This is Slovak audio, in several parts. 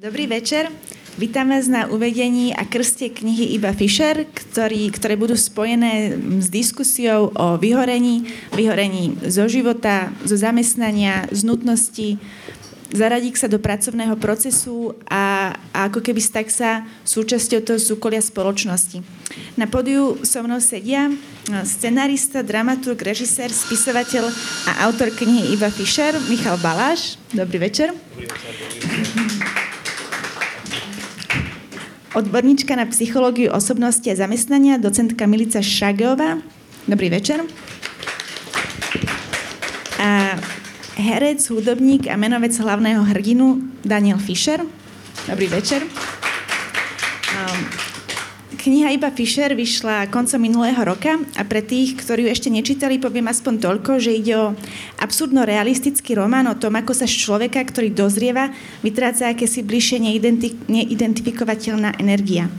Dobrý večer. Vítam vás na uvedení a krste knihy Iba Fischer, ktorý, ktoré budú spojené s diskusiou o vyhorení, vyhorení zo života, zo zamestnania, z nutnosti, zaradík sa do pracovného procesu a, a ako keby tak sa súčasťou toho súkolia spoločnosti. Na podiu so mnou sedia scenárista, dramaturg, režisér, spisovateľ a autor knihy Iba Fischer, Michal Baláš. Dobrý večer. Dobrý večer. Dobrý večer odborníčka na psychológiu osobnosti a zamestnania, docentka Milica Šageová. Dobrý večer. A herec, hudobník a menovec hlavného hrdinu Daniel Fischer. Dobrý večer. Kniha Iba Fischer vyšla koncom minulého roka a pre tých, ktorí ju ešte nečítali, poviem aspoň toľko, že ide o absurdno-realistický román o tom, ako sa z človeka, ktorý dozrieva, vytráca akési bližšie neidentif- neidentifikovateľná energia.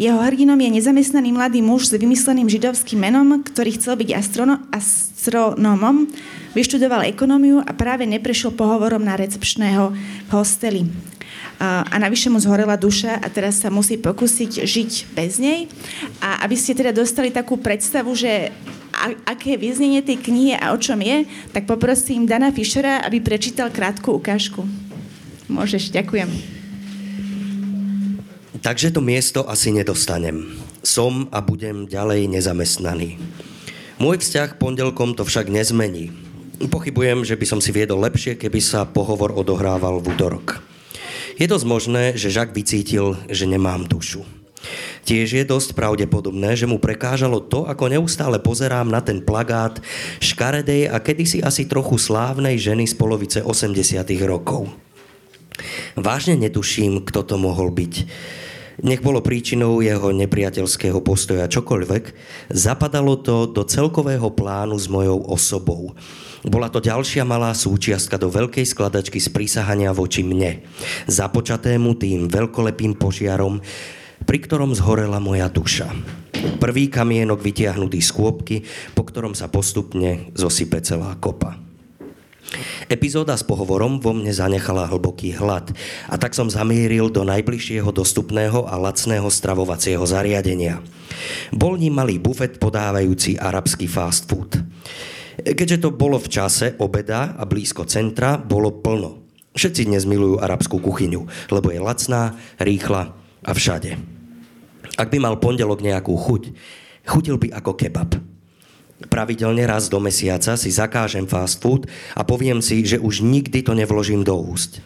Jeho hrdinom je nezamestnaný mladý muž s vymysleným židovským menom, ktorý chcel byť astrono- astronómom, vyštudoval ekonómiu a práve neprešiel pohovorom na recepčného hosteli a navyše mu zhorela duša a teraz sa musí pokúsiť žiť bez nej. A aby ste teda dostali takú predstavu, že a, aké je vyznenie tej knihy a o čom je, tak poprosím Dana Fischera, aby prečítal krátku ukážku. Môžeš, ďakujem. Takže to miesto asi nedostanem. Som a budem ďalej nezamestnaný. Môj vzťah pondelkom to však nezmení. Pochybujem, že by som si viedol lepšie, keby sa pohovor odohrával v útorok. Je dosť možné, že Žak vycítil, že nemám dušu. Tiež je dosť pravdepodobné, že mu prekážalo to, ako neustále pozerám na ten plagát škaredej a kedysi asi trochu slávnej ženy z polovice 80 rokov. Vážne netuším, kto to mohol byť. Nech bolo príčinou jeho nepriateľského postoja čokoľvek, zapadalo to do celkového plánu s mojou osobou. Bola to ďalšia malá súčiastka do veľkej skladačky z prísahania voči mne, započatému tým veľkolepým požiarom, pri ktorom zhorela moja duša. Prvý kamienok vytiahnutý z kôpky, po ktorom sa postupne zosype celá kopa. Epizóda s pohovorom vo mne zanechala hlboký hlad a tak som zamieril do najbližšieho dostupného a lacného stravovacieho zariadenia. Bol ním malý bufet podávajúci arabský fast food. Keďže to bolo v čase obeda a blízko centra, bolo plno. Všetci dnes milujú arabskú kuchyňu, lebo je lacná, rýchla a všade. Ak by mal pondelok nejakú chuť, chutil by ako kebab. Pravidelne raz do mesiaca si zakážem fast food a poviem si, že už nikdy to nevložím do úst.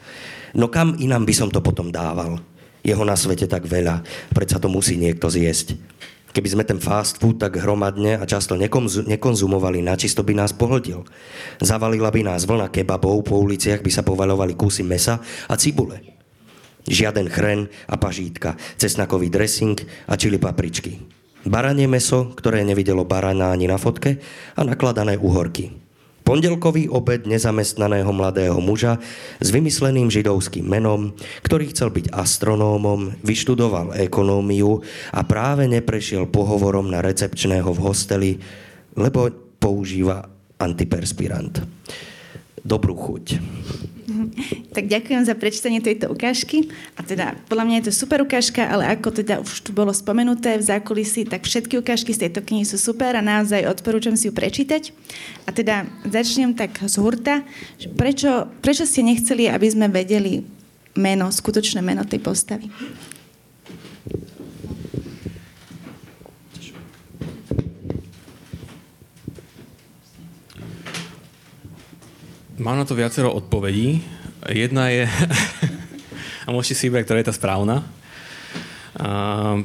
No kam inám by som to potom dával? Jeho na svete tak veľa, predsa to musí niekto zjesť. Keby sme ten fast food tak hromadne a často nekonzu- nekonzumovali, načisto by nás pohltil. Zavalila by nás vlna kebabov, po uliciach by sa povalovali kusy mesa a cibule. Žiaden chren a pažítka, cesnakový dressing a čili papričky. Baranie meso, ktoré nevidelo barana ani na fotke a nakladané uhorky. Pondelkový obed nezamestnaného mladého muža s vymysleným židovským menom, ktorý chcel byť astronómom, vyštudoval ekonómiu a práve neprešiel pohovorom na recepčného v hosteli, lebo používa antiperspirant. Dobrú chuť. Tak ďakujem za prečítanie tejto ukážky. A teda, podľa mňa je to super ukážka, ale ako teda už tu bolo spomenuté v zákulisí, tak všetky ukážky z tejto knihy sú super a naozaj odporúčam si ju prečítať. A teda začnem tak z hurta. Prečo, prečo ste nechceli, aby sme vedeli meno, skutočné meno tej postavy? Mám na to viacero odpovedí. Jedna je, a môžete si vybrať, ktorá je tá správna. Uh,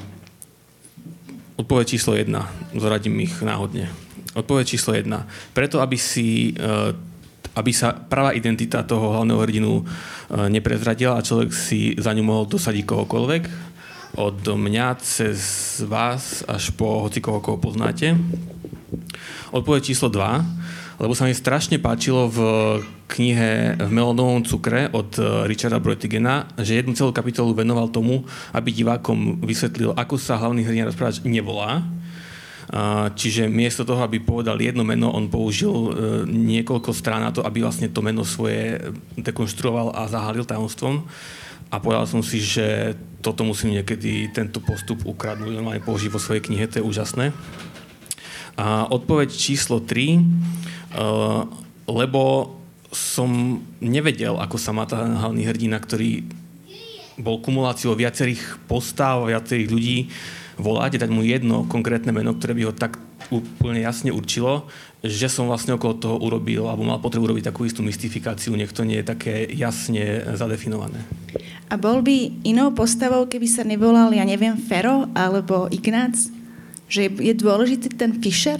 odpoveď číslo jedna. Zoradím ich náhodne. Odpoveď číslo jedna. Preto, aby si uh, aby sa pravá identita toho hlavného hrdinu uh, neprezradila a človek si za ňu mohol dosadiť kohokoľvek, od mňa cez vás až po hoci koho, koho poznáte. Odpoveď číslo 2 lebo sa mi strašne páčilo v knihe V melonovom cukre od eh, Richarda Brotigena, že jednu celú kapitolu venoval tomu, aby divákom vysvetlil, ako sa hlavný hrdina rozprávač nevolá. Čiže miesto toho, aby povedal jedno meno, on použil eh, niekoľko strán na to, aby vlastne to meno svoje dekonštruoval a zahalil tajomstvom. a povedal som si, že toto musím niekedy tento postup ukradnúť, normálne použiť vo svojej knihe, to je úžasné. A odpoveď číslo 3, uh, lebo som nevedel, ako sa má tá hlavný hrdina, ktorý bol kumuláciou viacerých postav, viacerých ľudí, volať, dať mu jedno konkrétne meno, ktoré by ho tak úplne jasne určilo, že som vlastne okolo toho urobil, alebo mal potrebu urobiť takú istú mystifikáciu, nech to nie je také jasne zadefinované. A bol by inou postavou, keby sa nevolal, ja neviem, Fero alebo Ignác? Že je dôležitý ten Fischer?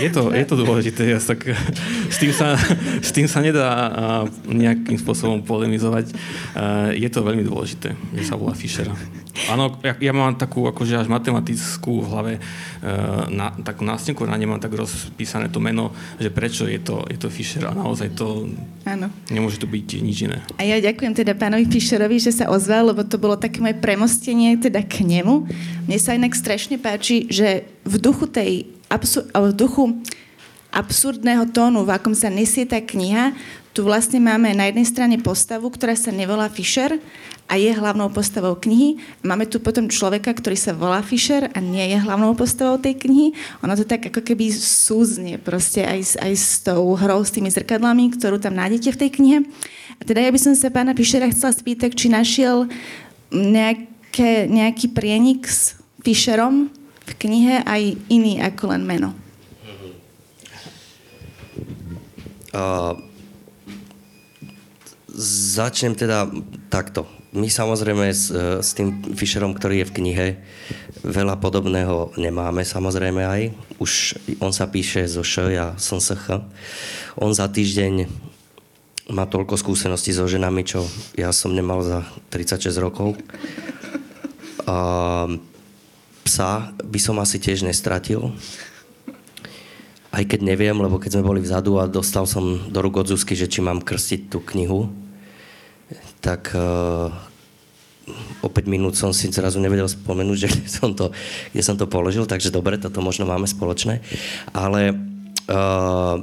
Je to, je to dôležité, ja tak, s, tým sa, s tým sa nedá nejakým spôsobom polemizovať. Je to veľmi dôležité, že sa volá Fischer. Áno, ja, ja mám takú akože až matematickú v hlave na, takú nástenku, na nemám tak rozpísané to meno, že prečo je to, je to Fischer a naozaj to Áno. nemôže to byť nič iné. A ja ďakujem teda pánovi Fischerovi, že sa ozval, lebo to bolo také moje premostenie teda k nemu. Mne sa inak strašne páči, že v duchu tej absur- v duchu absurdného tónu, v akom sa nesie tá kniha, tu vlastne máme na jednej strane postavu, ktorá sa nevolá Fisher a je hlavnou postavou knihy. Máme tu potom človeka, ktorý sa volá Fisher a nie je hlavnou postavou tej knihy. Ono to tak ako keby súznie proste aj, aj s tou hrou, s tými zrkadlami, ktorú tam nájdete v tej knihe. A teda ja by som sa pána Fischera chcela spýtať, či našiel nejaké, nejaký prienik s Fischerom, v knihe aj iný ako len meno. Uh, začnem teda takto. My samozrejme s, s tým Fischerom, ktorý je v knihe, veľa podobného nemáme samozrejme aj. Už on sa píše zo Š, ja som Ch. On za týždeň má toľko skúseností so ženami, čo ja som nemal za 36 rokov. Uh, psa by som asi tiež nestratil. Aj keď neviem, lebo keď sme boli vzadu a dostal som do rúk od Zuzky, že či mám krstiť tú knihu, tak uh, o 5 minút som si zrazu nevedel spomenúť, že kde som to, kde som to položil, takže dobre, toto možno máme spoločné. Ale uh,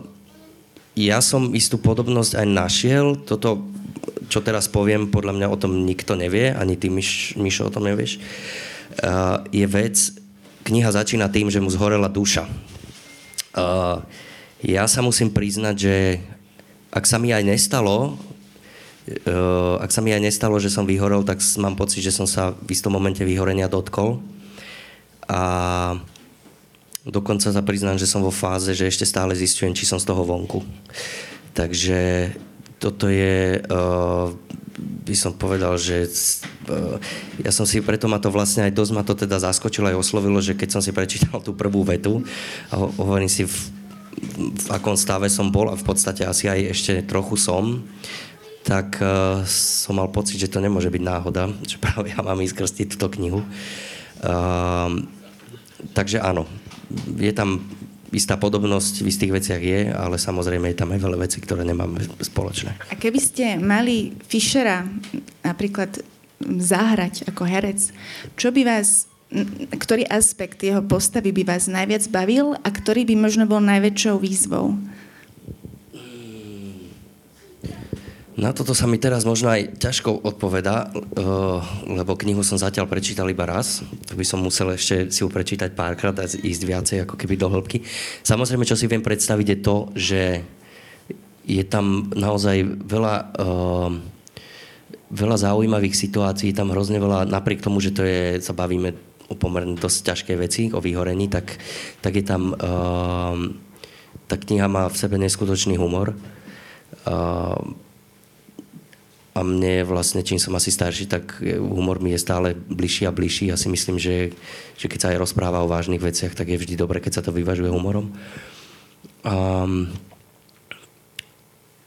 ja som istú podobnosť aj našiel. Toto, čo teraz poviem, podľa mňa o tom nikto nevie, ani ty, Miš, Mišo, o tom nevieš. Uh, je vec, kniha začína tým, že mu zhorela duša. Ja sa musím priznať, že ak sa mi aj nestalo, uh, ak sa mi aj nestalo, že som vyhorel, tak mám pocit, že som sa v istom momente vyhorenia dotkol. A dokonca sa priznám, že som vo fáze, že ešte stále zistujem, či som z toho vonku. Takže toto je uh, by som povedal, že uh, ja som si, preto ma to vlastne aj dosť ma to teda zaskočilo aj oslovilo, že keď som si prečítal tú prvú vetu a ho, hovorím si, v, v akom stave som bol a v podstate asi aj ešte trochu som, tak uh, som mal pocit, že to nemôže byť náhoda, že práve ja mám ísť túto knihu. Uh, takže áno, je tam istá podobnosť v istých veciach je, ale samozrejme je tam aj veľa vecí, ktoré nemáme spoločné. A keby ste mali Fischera napríklad zahrať ako herec, čo by vás, ktorý aspekt jeho postavy by vás najviac bavil a ktorý by možno bol najväčšou výzvou? Na toto sa mi teraz možno aj ťažko odpoveda, eh, lebo knihu som zatiaľ prečítal iba raz. To by som musel ešte si ju prečítať párkrát a ísť viacej ako keby do hĺbky. Samozrejme, čo si viem predstaviť je to, že je tam naozaj veľa, uh, veľa zaujímavých situácií, tam hrozne veľa, napriek tomu, že to je, sa bavíme o pomerne dosť ťažké veci, o vyhorení, tak, tak je tam, uh, tá kniha má v sebe neskutočný humor. A mne vlastne, čím som asi starší, tak humor mi je stále bližší a bližší. Ja si myslím, že, že keď sa aj rozpráva o vážnych veciach, tak je vždy dobre, keď sa to vyvažuje humorom. Um,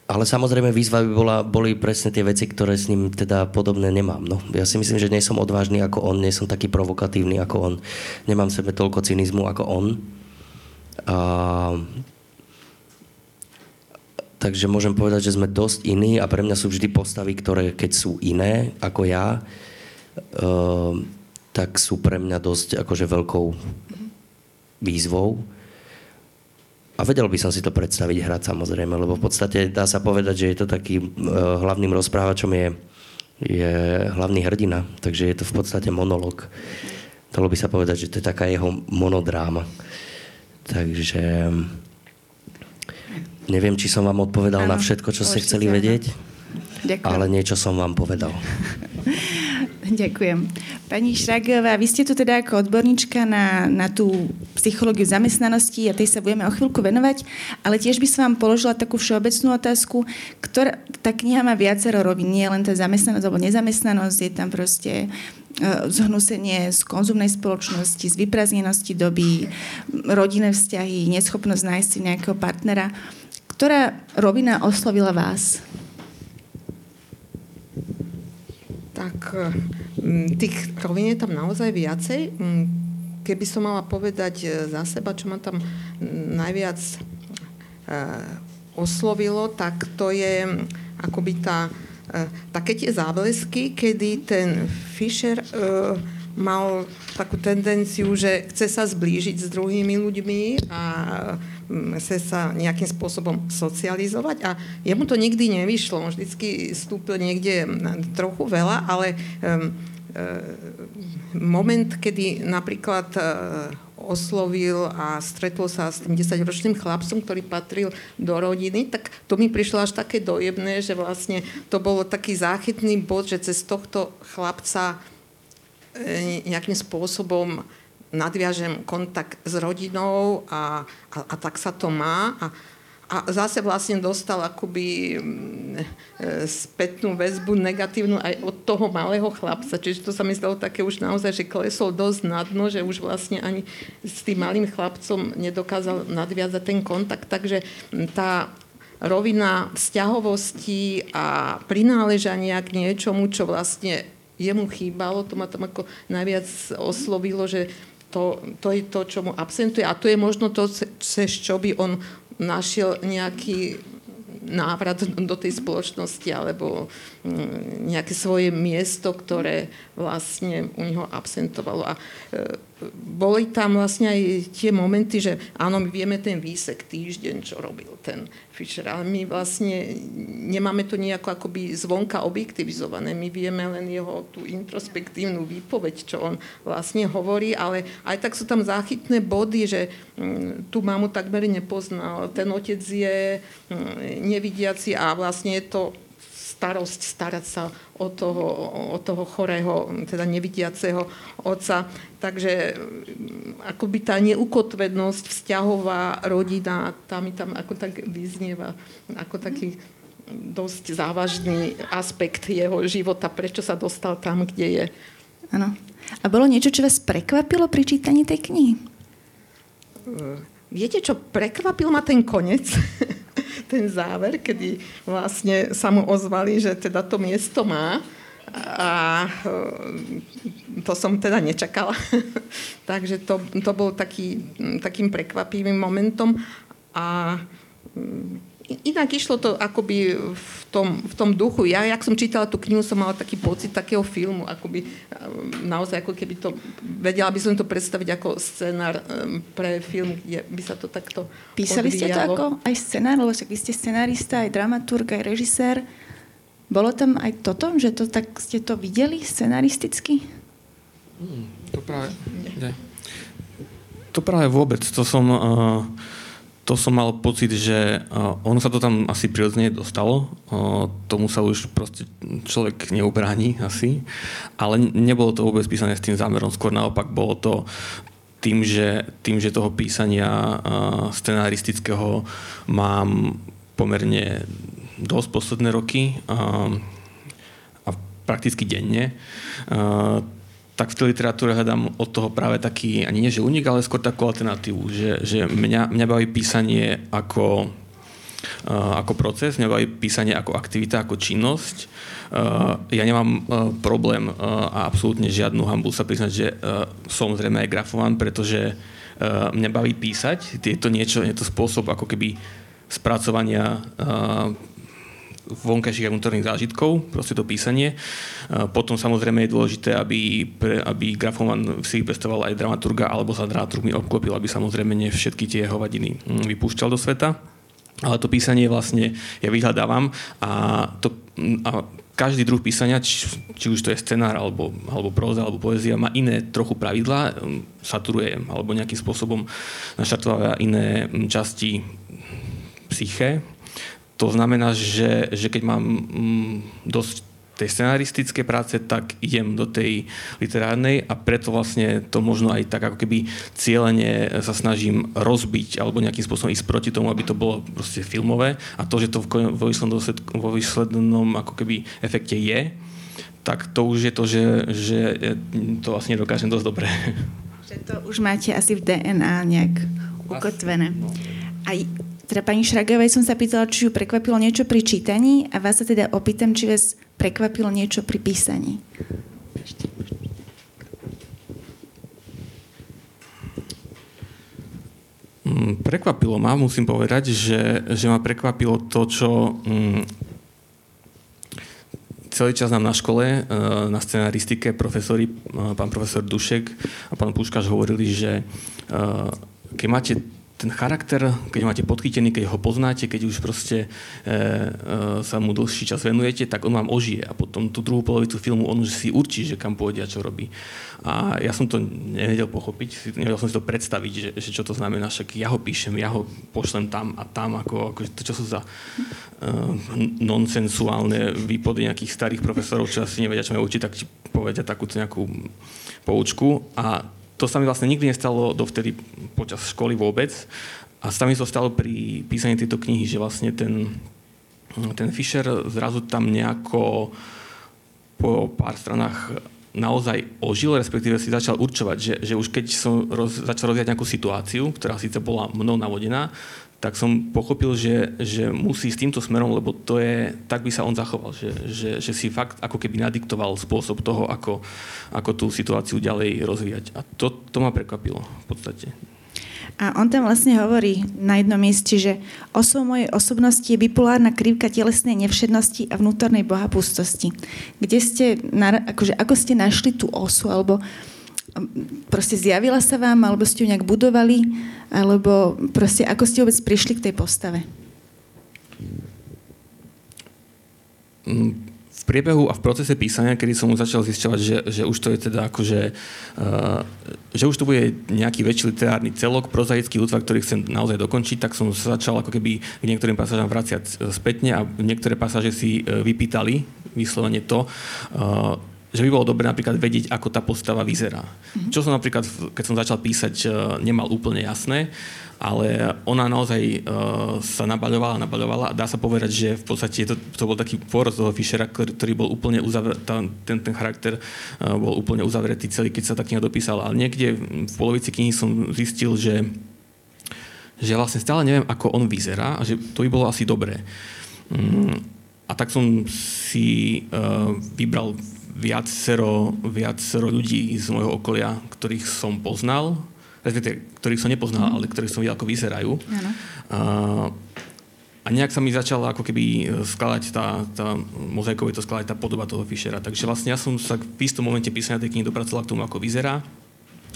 ale samozrejme výzva by bola, boli presne tie veci, ktoré s ním teda podobné nemám. No, ja si myslím, že nie som odvážny ako on, nie som taký provokatívny ako on. Nemám v sebe toľko cynizmu ako on. Uh, Takže môžem povedať, že sme dosť iní a pre mňa sú vždy postavy, ktoré keď sú iné ako ja, uh, tak sú pre mňa dosť akože veľkou výzvou. A vedel by som si to predstaviť hrať samozrejme, lebo v podstate dá sa povedať, že je to taký uh, hlavným rozprávačom je, je hlavný hrdina, takže je to v podstate monolog. Dalo by sa povedať, že to je taká jeho monodráma. Takže neviem, či som vám odpovedal ano, na všetko, čo ste chceli vedieť, Ďakujem. ale niečo som vám povedal. Ďakujem. Pani Šragová, vy ste tu teda ako odborníčka na, na tú psychológiu zamestnanosti a tej sa budeme o chvíľku venovať, ale tiež by som vám položila takú všeobecnú otázku, ktorá, tá kniha má viacero rovín, nie len tá zamestnanosť alebo nezamestnanosť, je tam proste e, zhnusenie z konzumnej spoločnosti, z vypraznenosti doby, rodinné vzťahy, neschopnosť nájsť si nejakého partnera. Ktorá rovina oslovila vás? Tak mm, tých rovín je tam naozaj viacej. Keby som mala povedať e, za seba, čo ma tam najviac e, oslovilo, tak to je akoby tá, také tie záblesky, kedy ten Fischer mal takú tendenciu, že chce sa zblížiť s druhými ľuďmi a chce sa nejakým spôsobom socializovať a jemu to nikdy nevyšlo. On vždycky stúpil niekde trochu veľa, ale um, moment, kedy napríklad e, oslovil a stretol sa s tým 10-ročným chlapcom, ktorý patril do rodiny, tak to mi prišlo až také dojebné, že vlastne to bolo taký záchytný bod, že cez tohto chlapca e, nejakým spôsobom nadviažem kontakt s rodinou a, a, a tak sa to má. A, a zase vlastne dostal akoby mm, e, spätnú väzbu negatívnu aj od toho malého chlapca. Čiže to sa mi stalo také už naozaj, že klesol dosť na dno, že už vlastne ani s tým malým chlapcom nedokázal nadviazať ten kontakt. Takže mm, tá rovina vzťahovosti a prináležania k niečomu, čo vlastne jemu chýbalo, to ma tam ako najviac oslovilo, že to, to je to, čo mu absentuje a to je možno to, cez čo by on našiel nejaký návrat do tej spoločnosti alebo mm, nejaké svoje miesto, ktoré vlastne u neho absentovalo. A e, boli tam vlastne aj tie momenty, že áno, my vieme ten výsek týždeň, čo robil ten Fischer, ale my vlastne nemáme to nejako akoby zvonka objektivizované. My vieme len jeho tú introspektívnu výpoveď, čo on vlastne hovorí, ale aj tak sú tam záchytné body, že mm, tú mamu takmer nepoznal, ten otec je mm, nevidiaci a vlastne je to starosť starať sa o toho, o toho chorého, teda nevidiaceho otca. Takže mm, akoby tá neukotvenosť, vzťahová rodina, tá mi tam ako tak vyznieva, ako taký dosť závažný aspekt jeho života, prečo sa dostal tam, kde je. Áno. A bolo niečo, čo vás prekvapilo pri čítaní tej knihy? Viete, čo prekvapil ma ten konec? ten záver, kedy vlastne sa mu ozvali, že teda to miesto má a e, to som teda nečakala. Takže to, to bol taký, takým prekvapivým momentom a inak išlo to akoby v tom, v tom duchu. Ja, jak som čítala tú knihu, som mala taký pocit takého filmu, akoby naozaj ako keby to, vedela by som to predstaviť ako scenár pre film, kde by sa to takto Písali odvíjalo. ste to ako aj scenár, lebo však vy ste scenárista, aj dramaturg, aj režisér. Bolo tam aj toto, že to tak ste to videli scenaristicky? Hmm, to práve... Nie. To práve vôbec. To som... Uh to som mal pocit, že uh, ono sa to tam asi prirodzene dostalo. Uh, tomu sa už proste človek neubráni asi. Ale nebolo to vôbec písané s tým zámerom. Skôr naopak bolo to tým, že, tým, že toho písania uh, scenaristického mám pomerne dosť posledné roky a prakticky denne, tak v tej literatúre hľadám od toho práve taký, ani nie že unik, ale skôr takú alternatívu, že, že mňa, mňa baví písanie ako, uh, ako proces, mňa baví písanie ako aktivita, ako činnosť. Uh, ja nemám uh, problém uh, a absolútne žiadnu hambu sa priznať, že uh, som zrejme aj grafován, pretože uh, mňa baví písať. Je to niečo, je to spôsob ako keby spracovania uh, vonkajších a vnútorných zážitkov, proste to písanie. Potom samozrejme je dôležité, aby, pre, aby grafoman si pestoval aj dramaturga alebo sa dramaturg mi obklopil, aby samozrejme ne všetky tie hovadiny hm, vypúšťal do sveta. Ale to písanie vlastne ja vyhľadávam a, to, a každý druh písania, či, či už to je scenár, alebo, alebo próza, alebo poézia, má iné trochu pravidlá, hm, saturuje, alebo nejakým spôsobom naštartováva iné časti psyché, to znamená, že, že keď mám mm, dosť tej scenaristické práce, tak idem do tej literárnej a preto vlastne to možno aj tak ako keby cieľene sa snažím rozbiť alebo nejakým spôsobom ísť proti tomu, aby to bolo proste filmové a to, že to vo výslednom, vo výslednom ako keby efekte je, tak to už je to, že, že to vlastne dokážem dosť dobre. Že to už máte asi v DNA nejak ukotvené. A teda pani Šragovej som sa pýtala, či ju prekvapilo niečo pri čítaní a vás sa teda opýtam, či vás prekvapilo niečo pri písaní. Mm, prekvapilo ma, musím povedať, že, že ma prekvapilo to, čo mm, celý čas nám na škole, e, na scenaristike, profesori, e, pán profesor Dušek a pán Puškaš hovorili, že e, keď máte ten charakter, keď ho máte podchytený, keď ho poznáte, keď už proste e, e, sa mu dlhší čas venujete, tak on vám ožije a potom tú druhú polovicu filmu on už si určí, že kam pôjde a čo robí. A ja som to nevedel pochopiť, nevedel som si to predstaviť, že, že čo to znamená, však ja ho píšem, ja ho pošlem tam a tam, ako, ako to čo sú za e, nonsensuálne výpody nejakých starých profesorov, čo asi nevedia, čo majú učiť, tak ti povedia takúto nejakú poučku a to sa mi vlastne nikdy nestalo dovtedy počas školy vôbec. A sa mi to stalo pri písaní tejto knihy, že vlastne ten, ten Fischer zrazu tam nejako po pár stranách naozaj ožil, respektíve si začal určovať, že, že už keď som roz, začal rozvíjať nejakú situáciu, ktorá síce bola mnou navodená, tak som pochopil, že, že musí s týmto smerom, lebo to je, tak by sa on zachoval, že, že, že si fakt ako keby nadiktoval spôsob toho, ako, ako tú situáciu ďalej rozvíjať. A to, to ma prekvapilo v podstate. A on tam vlastne hovorí na jednom mieste, že osou mojej osobnosti je bipolárna krivka telesnej nevšednosti a vnútornej bohapustosti. Kde ste, akože, ako ste našli tú osu, alebo proste zjavila sa vám, alebo ste ju nejak budovali, alebo proste ako ste vôbec prišli k tej postave? Mm, v priebehu a v procese písania, kedy som začal zisťovať, že, že už to je teda akože, uh, že už to bude nejaký väčší literárny celok, prozaický útvar, ktorý chcem naozaj dokončiť, tak som začal ako keby k niektorým pasážam vraciať spätne a niektoré pasáže si uh, vypýtali vyslovene to, že by bolo dobre napríklad vedieť, ako tá postava vyzerá. Mm-hmm. Čo som napríklad, keď som začal písať, e, nemal úplne jasné, ale ona naozaj uh, sa nabaľovala, nabaľovala a dá sa povedať, že v podstate to, to bol taký pôrod toho Fischera, ktorý, bol úplne uzavretý, ten, ten charakter uh, bol úplne uzavretý celý, keď sa tá kniha dopísala. Ale niekde v polovici knihy som zistil, že, že vlastne stále neviem, ako on vyzerá a že to by bolo asi dobré. Um, a tak som si uh, vybral viacero, viacero ľudí z môjho okolia, ktorých som poznal, respektíve ktorých som nepoznal, mm. ale ktorých som videl, ako vyzerajú. A, a nejak sa mi začala ako keby skladať tá, tá mozaikové to skladať tá podoba toho Fischera. Takže vlastne ja som sa v istom momente písania tej knihy dopracoval k tomu, ako vyzerá.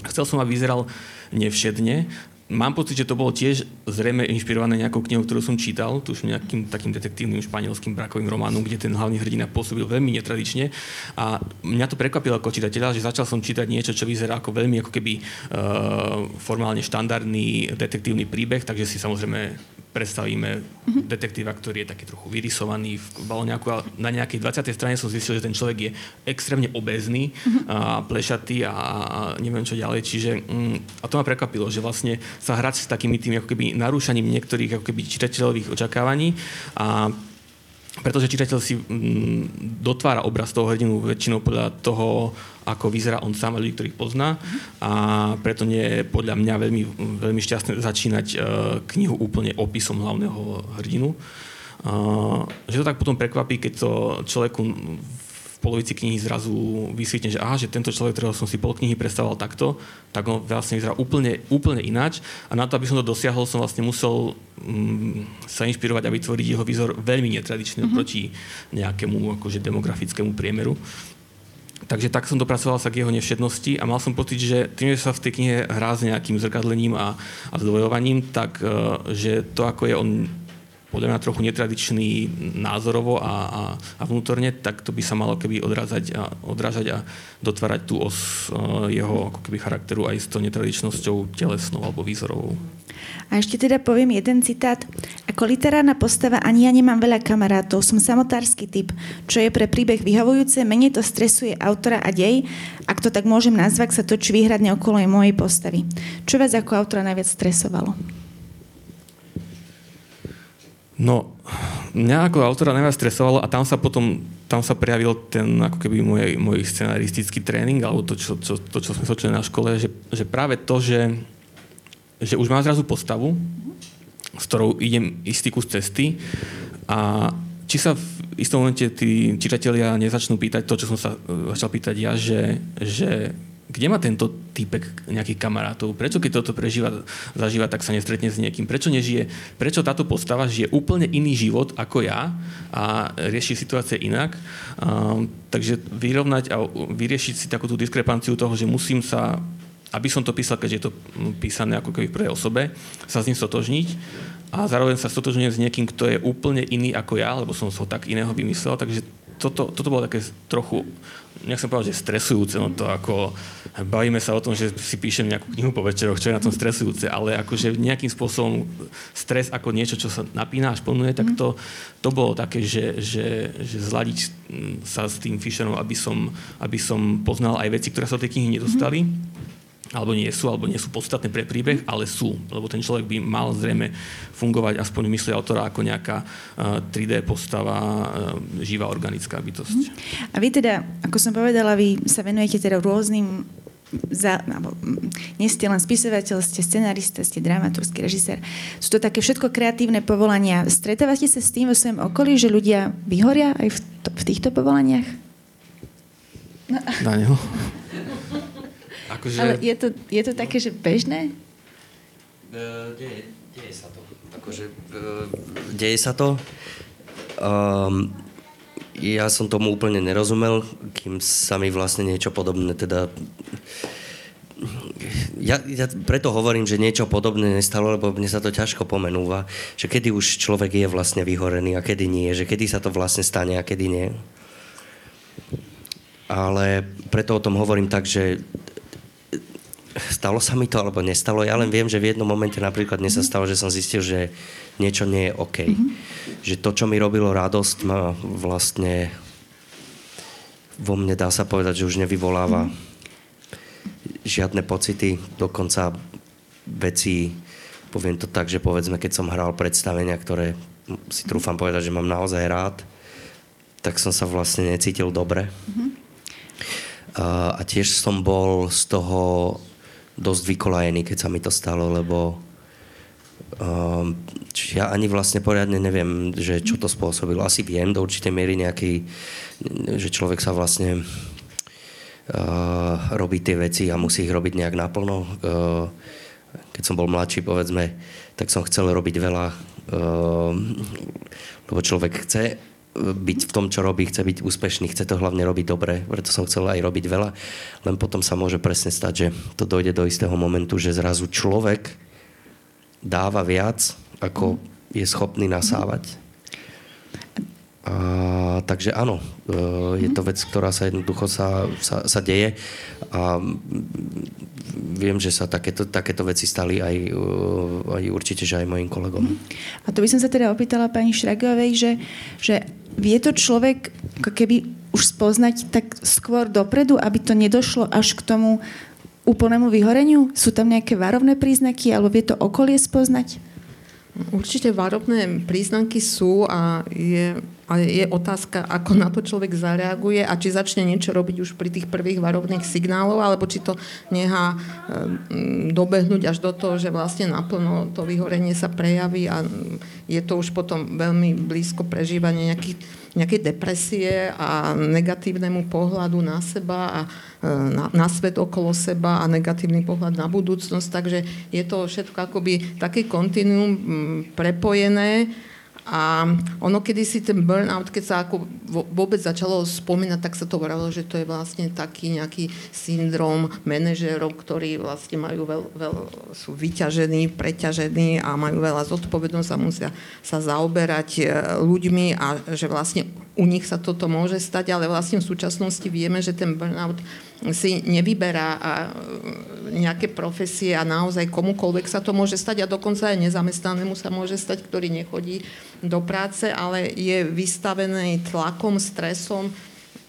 Chcel som, aby vyzeral nevšedne, Mám pocit, že to bolo tiež zrejme inšpirované nejakou knihou, ktorú som čítal, už nejakým takým detektívnym španielským brakovým románom, kde ten hlavný hrdina pôsobil veľmi netradične. A mňa to prekvapilo ako čitateľa, že začal som čítať niečo, čo vyzerá ako veľmi ako keby uh, formálne štandardný detektívny príbeh, takže si samozrejme predstavíme mm-hmm. detektíva, ktorý je taký trochu vyrysovaný v balóňaku a na nejakej 20. strane som zistil, že ten človek je extrémne obezný mm-hmm. a plešatý a, a neviem čo ďalej. Čiže, mm, a to ma prekvapilo, že vlastne sa hrať s takými tými ako keby narúšaním niektorých ako keby čitateľových očakávaní a pretože čitateľ si mm, dotvára obraz toho hrdinu väčšinou podľa toho, ako vyzerá on sám a ľudí, ktorých pozná. A preto nie je podľa mňa veľmi, veľmi šťastné začínať uh, knihu úplne opisom hlavného hrdinu. Uh, že to tak potom prekvapí, keď to človeku v polovici knihy zrazu vysvetne, že aha, že tento človek, ktorého som si pol knihy predstavoval takto, tak on vlastne vyzerá úplne, úplne ináč a na to, aby som to dosiahol, som vlastne musel um, sa inšpirovať a vytvoriť jeho výzor veľmi netradičný mm-hmm. proti nejakému akože demografickému priemeru. Takže tak som dopracoval sa k jeho nevšetnosti a mal som pocit, že tým, že sa v tej knihe hrá s nejakým zrkadlením a, a zdvojovaním, tak uh, že to, ako je on podľa mňa trochu netradičný názorovo a, a, a vnútorne, tak to by sa malo keby odrážať a, odrážať a dotvárať tú os uh, jeho ako keby charakteru aj s tou netradičnosťou telesnou alebo výzorovou. A ešte teda poviem jeden citát. Ako literárna postava ani ja nemám veľa kamarátov, som samotársky typ, čo je pre príbeh vyhovujúce, menej to stresuje autora a dej, ak to tak môžem nazvať, sa točí výhradne okolo mojej postavy. Čo vás ako autora najviac stresovalo? No, mňa ako autora najviac stresovalo a tam sa potom, tam sa prejavil ten ako keby môj, môj scenaristický tréning, alebo to, čo, čo, to, čo sme sočili na škole, že, že práve to, že, že už mám zrazu postavu, s ktorou idem istý kus cesty a či sa v istom momente tí čitatelia nezačnú pýtať to, čo som sa e, začal pýtať ja, že, že kde má tento typek nejakých kamarátov? Prečo keď toto prežíva, zažíva, tak sa nestretne s niekým? Prečo nežije? Prečo táto postava žije úplne iný život ako ja a rieši situácie inak? Um, takže vyrovnať a vyriešiť si takú tú diskrepanciu toho, že musím sa aby som to písal, keďže je to písané ako keby v prvej osobe, sa s ním stotožniť a zároveň sa stotožňujem s niekým, kto je úplne iný ako ja, lebo som ho tak iného vymyslel, takže toto, toto bolo také trochu nechcem povedať, že stresujúce, no to ako bavíme sa o tom, že si píšem nejakú knihu po večeroch, čo je na tom stresujúce, ale akože nejakým spôsobom stres ako niečo, čo sa napína a šplnuje, tak to, to bolo také, že, že, že zladiť sa s tým Fisherom, aby som, aby som poznal aj veci, ktoré sa do tej knihy nedostali. Mm alebo nie sú, alebo nie sú podstatné pre príbeh, ale sú. Lebo ten človek by mal zrejme fungovať aspoň v mysli autora ako nejaká uh, eh, 3D postava, uh, živá organická bytosť. Mhm. A vy teda, ako som povedala, vy sa venujete teda rôznym za, alebo, mm, nie ste len spisovateľ, ste scenarista, ste dramaturský režisér. Sú to také všetko kreatívne povolania. Stretávate sa s tým vo svojom okolí, že ľudia vyhoria aj v, to, v týchto povolaniach? No. Daniel? Akože... Ale je to, je to také, že bežné? Uh, deje, deje sa to. Akože, uh, deje sa to. Um, ja som tomu úplne nerozumel, kým sa mi vlastne niečo podobné teda... Ja, ja preto hovorím, že niečo podobné nestalo, lebo mne sa to ťažko pomenúva, že kedy už človek je vlastne vyhorený a kedy nie, že kedy sa to vlastne stane a kedy nie. Ale preto o tom hovorím tak, že stalo sa mi to alebo nestalo. Ja len viem, že v jednom momente napríklad mne sa mhm. stalo, že som zistil, že niečo nie je OK. Mm-hmm. Že to, čo mi robilo radosť, ma vlastne vo mne dá sa povedať, že už nevyvoláva mm-hmm. žiadne pocity, dokonca veci, poviem to tak, že povedzme, keď som hral predstavenia, ktoré si trúfam povedať, že mám naozaj rád, tak som sa vlastne necítil dobre. Mm-hmm. A tiež som bol z toho dosť vykolajený, keď sa mi to stalo, lebo um, ja ani vlastne poriadne neviem, že čo to spôsobilo. Asi viem do určitej miery nejaký, že človek sa vlastne uh, robí tie veci a musí ich robiť nejak naplno. Uh, keď som bol mladší, povedzme, tak som chcel robiť veľa, uh, lebo človek chce byť v tom, čo robí, chce byť úspešný, chce to hlavne robiť dobre, preto som chcel aj robiť veľa, len potom sa môže presne stať, že to dojde do istého momentu, že zrazu človek dáva viac, ako je schopný nasávať. A, takže áno, e, je to vec, ktorá sa jednoducho sa, sa, sa deje a viem, že sa takéto, takéto veci stali aj, e, aj určite, že aj mojim kolegom. A to by som sa teda opýtala pani Šragovej, že, že vie to človek keby už spoznať tak skôr dopredu, aby to nedošlo až k tomu úplnému vyhoreniu? Sú tam nejaké varovné príznaky, alebo vie to okolie spoznať? Určite varovné príznaky sú a je ale je otázka, ako na to človek zareaguje a či začne niečo robiť už pri tých prvých varovných signálov, alebo či to nechá mm, dobehnúť až do toho, že vlastne naplno to vyhorenie sa prejaví a je to už potom veľmi blízko prežívanie nejakých, nejakej depresie a negatívnemu pohľadu na seba a e, na, na svet okolo seba a negatívny pohľad na budúcnosť. Takže je to všetko akoby také kontinuum prepojené a ono kedysi ten burnout, keď sa ako vôbec začalo spomínať, tak sa to vralo, že to je vlastne taký nejaký syndrom manažérov, ktorí vlastne majú veľ, veľ, sú vyťažení, preťažení a majú veľa zodpovednosť a musia sa zaoberať e, ľuďmi a že vlastne u nich sa toto môže stať, ale vlastne v súčasnosti vieme, že ten burnout si nevyberá a e, nejaké profesie a naozaj komukoľvek sa to môže stať a dokonca aj nezamestnanému sa môže stať, ktorý nechodí do práce, ale je vystavený tlakom, stresom,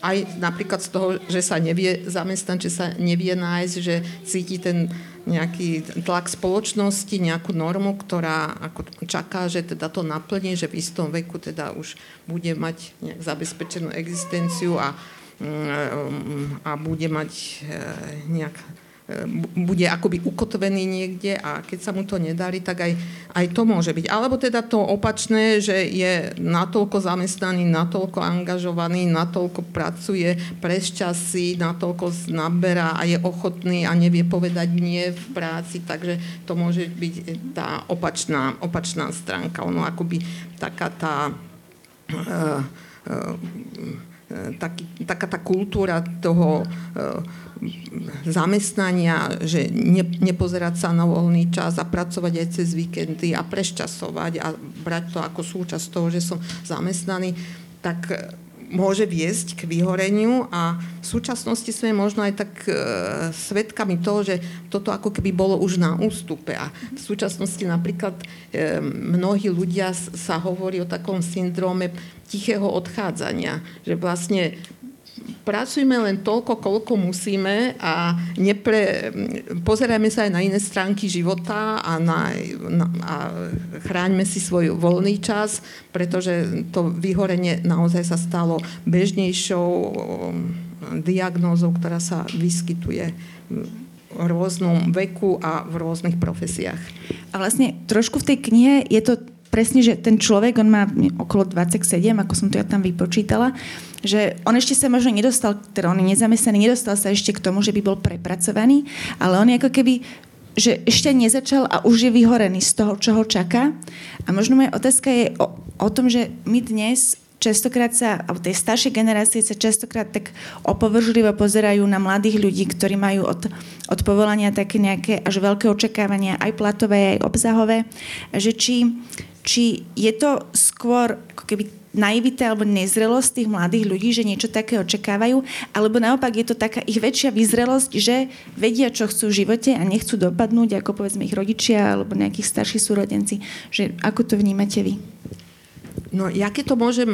aj napríklad z toho, že sa nevie zamestnať, že sa nevie nájsť, že cíti ten nejaký tlak spoločnosti, nejakú normu, ktorá ako čaká, že teda to naplní, že v istom veku teda už bude mať nejak zabezpečenú existenciu a a bude mať e, nejak e, bude akoby ukotvený niekde a keď sa mu to nedarí, tak aj, aj to môže byť. Alebo teda to opačné, že je natoľko zamestnaný, natoľko angažovaný, natoľko pracuje časy, natoľko naberá a je ochotný a nevie povedať nie v práci, takže to môže byť tá opačná, opačná stránka. Ono akoby taká tá uh, uh, taký, taká tá kultúra toho e, zamestnania, že ne, nepozerať sa na voľný čas a pracovať aj cez víkendy a prešťasovať a brať to ako súčasť toho, že som zamestnaný, tak môže viesť k vyhoreniu a v súčasnosti sme možno aj tak e, svetkami toho, že toto ako keby bolo už na ústupe. A v súčasnosti napríklad e, mnohí ľudia sa hovorí o takom syndróme tichého odchádzania, že vlastne pracujme len toľko, koľko musíme a nepre, pozerajme sa aj na iné stránky života a, na, na, a chráňme si svoj voľný čas, pretože to vyhorenie naozaj sa stalo bežnejšou um, diagnózou, ktorá sa vyskytuje v rôznom veku a v rôznych profesiách. A vlastne trošku v tej knihe je to presne, že ten človek, on má okolo 27, ako som to ja tam vypočítala, že on ešte sa možno nedostal, teda on je nezamestnaný, nedostal sa ešte k tomu, že by bol prepracovaný, ale on je ako keby že ešte nezačal a už je vyhorený z toho, čo ho čaká. A možno moja otázka je o, o tom, že my dnes častokrát sa, alebo tej staršej generácie sa častokrát tak opovržlivo pozerajú na mladých ľudí, ktorí majú od, od povolania také nejaké až veľké očakávania, aj platové, aj obsahové, že či, či je to skôr ako keby naivita alebo nezrelosť tých mladých ľudí, že niečo také očakávajú, alebo naopak je to taká ich väčšia vyzrelosť, že vedia, čo chcú v živote a nechcú dopadnúť, ako povedzme ich rodičia alebo nejakých starší súrodenci. Že ako to vnímate vy? No ja keď to môžem